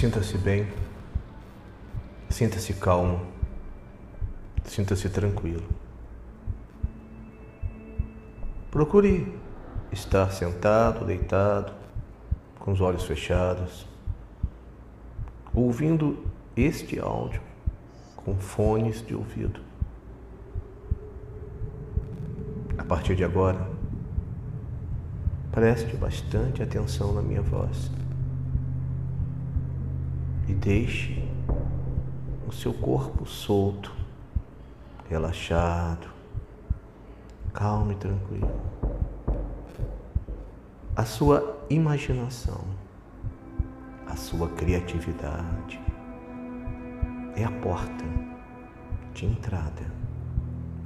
Sinta-se bem, sinta-se calmo, sinta-se tranquilo. Procure estar sentado, deitado, com os olhos fechados, ouvindo este áudio com fones de ouvido. A partir de agora, preste bastante atenção na minha voz e deixe o seu corpo solto, relaxado, calmo e tranquilo. A sua imaginação, a sua criatividade é a porta de entrada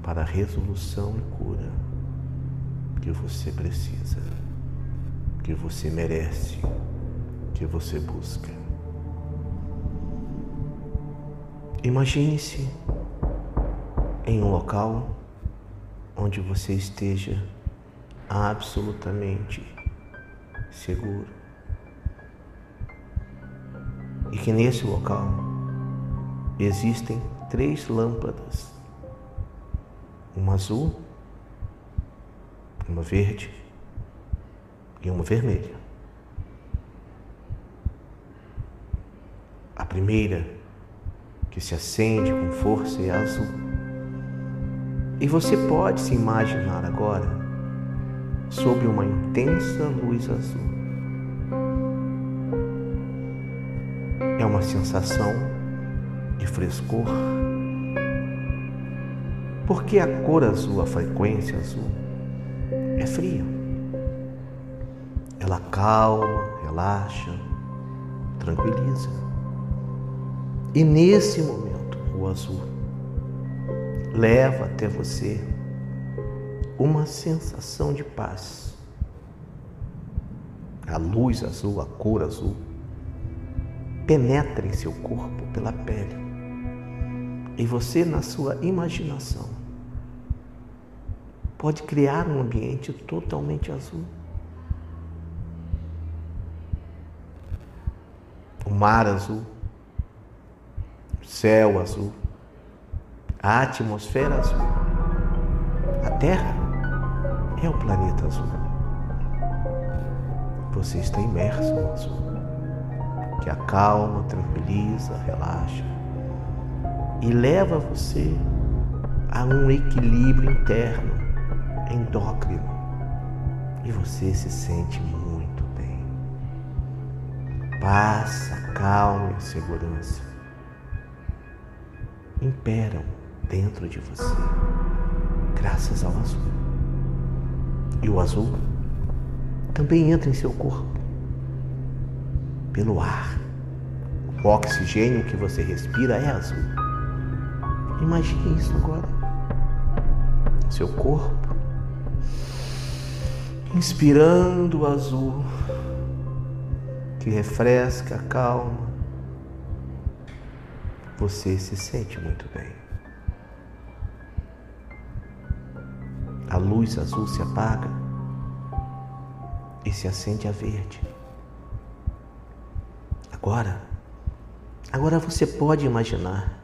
para a resolução e cura que você precisa, que você merece, que você busca. Imagine-se em um local onde você esteja absolutamente seguro. E que nesse local existem três lâmpadas: uma azul, uma verde e uma vermelha. A primeira que se acende com força e azul. E você pode se imaginar agora sob uma intensa luz azul. É uma sensação de frescor. Porque a cor azul, a frequência azul, é fria. Ela calma, relaxa, tranquiliza. E nesse momento, o azul leva até você uma sensação de paz. A luz azul, a cor azul, penetra em seu corpo pela pele. E você, na sua imaginação, pode criar um ambiente totalmente azul. O mar azul, céu azul, a atmosfera azul. A Terra é o planeta azul. Você está imerso no azul, que acalma, tranquiliza, relaxa e leva você a um equilíbrio interno, endócrino, e você se sente muito bem. Passa, calma e segurança imperam dentro de você, graças ao azul. E o azul também entra em seu corpo pelo ar. O oxigênio que você respira é azul. Imagine isso agora. Seu corpo inspirando o azul que refresca, calma você se sente muito bem. A luz azul se apaga e se acende a verde. Agora, agora você pode imaginar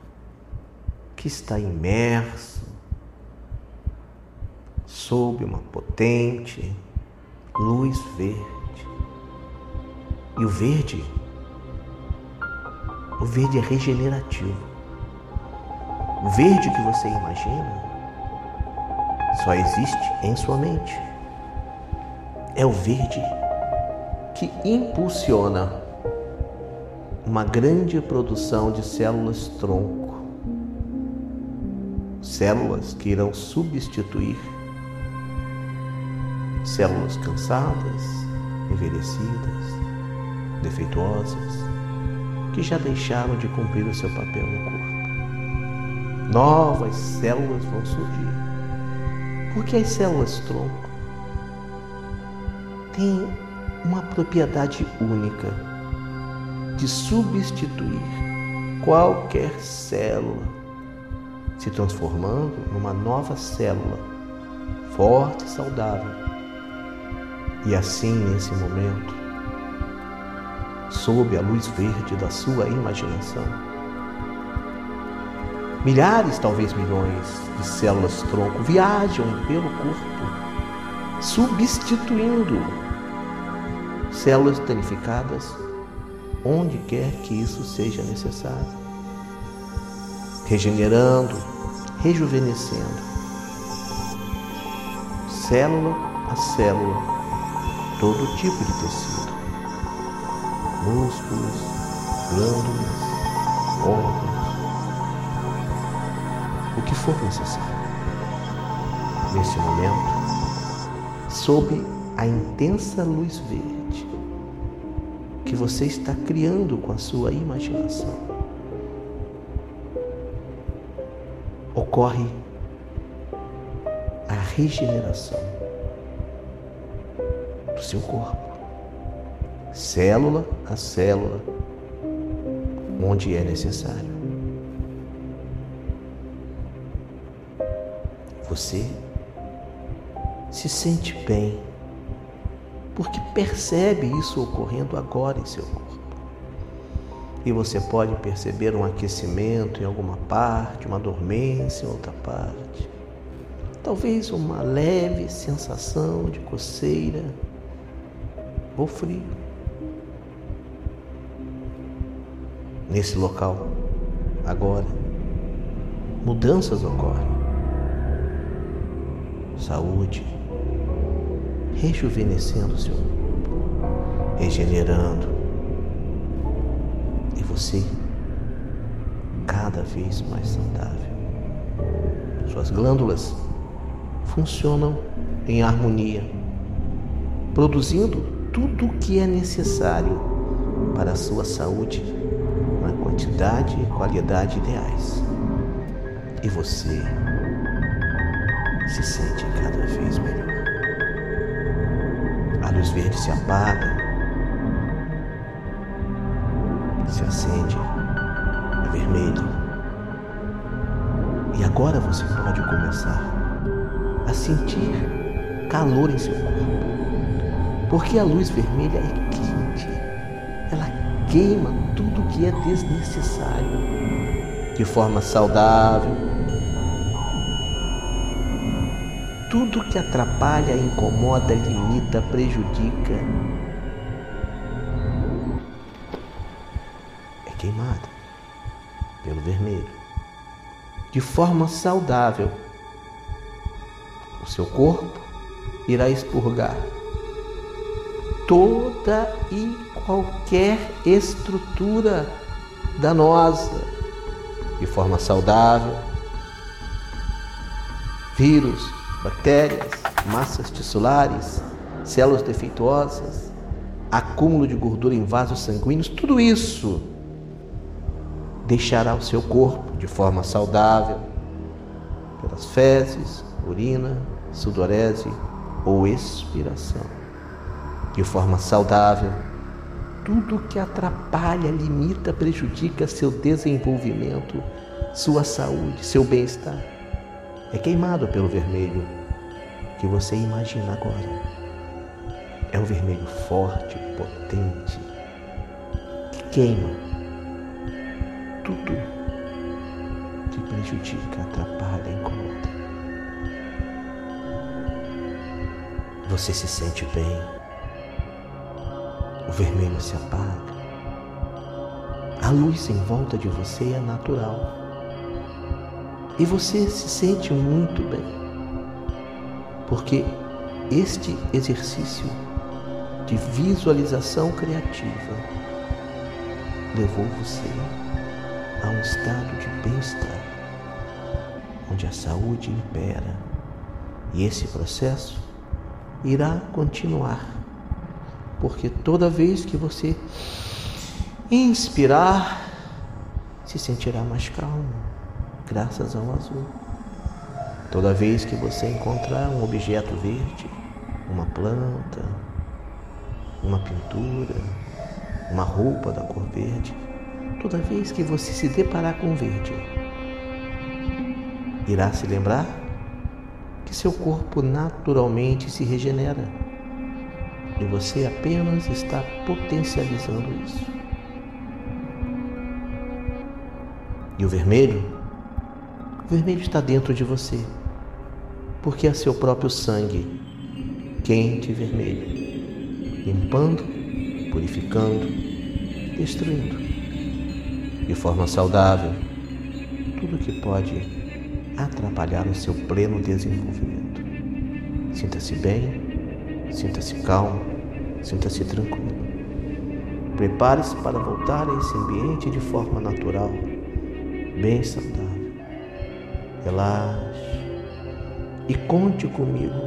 que está imerso sob uma potente luz verde. E o verde o verde é regenerativo. O verde que você imagina só existe em sua mente. É o verde que impulsiona uma grande produção de células tronco. Células que irão substituir células cansadas, envelhecidas, defeituosas que já deixaram de cumprir o seu papel no corpo. Novas células vão surgir. Porque as células tronco têm uma propriedade única de substituir qualquer célula, se transformando numa nova célula forte e saudável. E assim, nesse momento, sob a luz verde da sua imaginação. Milhares, talvez milhões, de células tronco viajam pelo corpo, substituindo células danificadas onde quer que isso seja necessário, regenerando, rejuvenescendo, célula a célula, todo tipo de tecido, músculos, glândulas, órgãos, o que for necessário. Nesse momento, sob a intensa luz verde que você está criando com a sua imaginação, ocorre a regeneração do seu corpo, célula a célula, onde é necessário. Você se sente bem, porque percebe isso ocorrendo agora em seu corpo. E você pode perceber um aquecimento em alguma parte, uma dormência em outra parte. Talvez uma leve sensação de coceira ou frio. Nesse local, agora, mudanças ocorrem. Saúde, rejuvenescendo seu corpo, regenerando. E você cada vez mais saudável. Suas glândulas funcionam em harmonia, produzindo tudo o que é necessário para a sua saúde quantidade e qualidade ideais. E você se sente cada vez melhor. A luz verde se apaga, se acende a vermelha. E agora você pode começar a sentir calor em seu corpo. Porque a luz vermelha é quente, ela queima tudo que é desnecessário de forma saudável, Tudo que atrapalha, incomoda, limita, prejudica é queimado pelo vermelho. De forma saudável, o seu corpo irá expurgar toda e qualquer estrutura danosa de forma saudável, vírus, bactérias, massas tissulares, células defeituosas, acúmulo de gordura em vasos sanguíneos, tudo isso deixará o seu corpo de forma saudável pelas fezes, urina, sudorese ou expiração. De forma saudável, tudo que atrapalha, limita, prejudica seu desenvolvimento, sua saúde, seu bem-estar é queimado pelo vermelho que você imagina agora. É um vermelho forte, potente, que queima tudo que prejudica, atrapalha, incomoda. Você se sente bem, o vermelho se apaga, a luz em volta de você é natural. E você se sente muito bem, porque este exercício de visualização criativa levou você a um estado de bem-estar, onde a saúde impera, e esse processo irá continuar, porque toda vez que você inspirar, se sentirá mais calmo graças ao azul. Toda vez que você encontrar um objeto verde, uma planta, uma pintura, uma roupa da cor verde, toda vez que você se deparar com verde, irá se lembrar que seu corpo naturalmente se regenera. E você apenas está potencializando isso. E o vermelho? O vermelho está dentro de você, porque é seu próprio sangue, quente e vermelho, limpando, purificando, destruindo, de forma saudável, tudo que pode atrapalhar o seu pleno desenvolvimento. Sinta-se bem, sinta-se calmo, sinta-se tranquilo. Prepare-se para voltar a esse ambiente de forma natural, bem saudável. Relaxe e conte comigo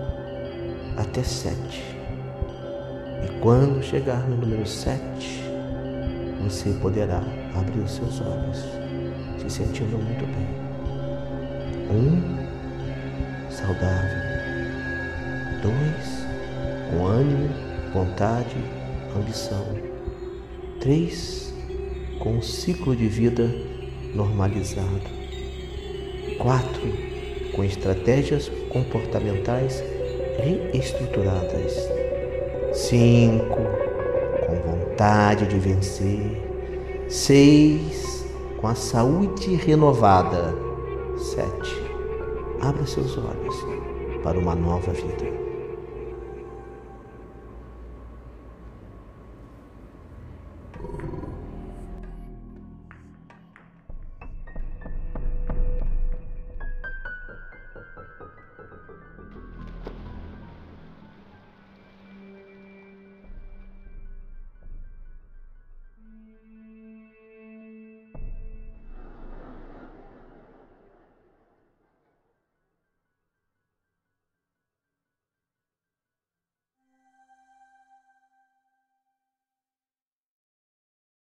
até sete. E quando chegar no número sete, você poderá abrir os seus olhos, se sentindo muito bem. Um, saudável. Dois, com ânimo, vontade, ambição. Três, com um ciclo de vida normalizado. Quatro, com estratégias comportamentais reestruturadas. Cinco, com vontade de vencer. Seis, com a saúde renovada. Sete, abra seus olhos para uma nova vida.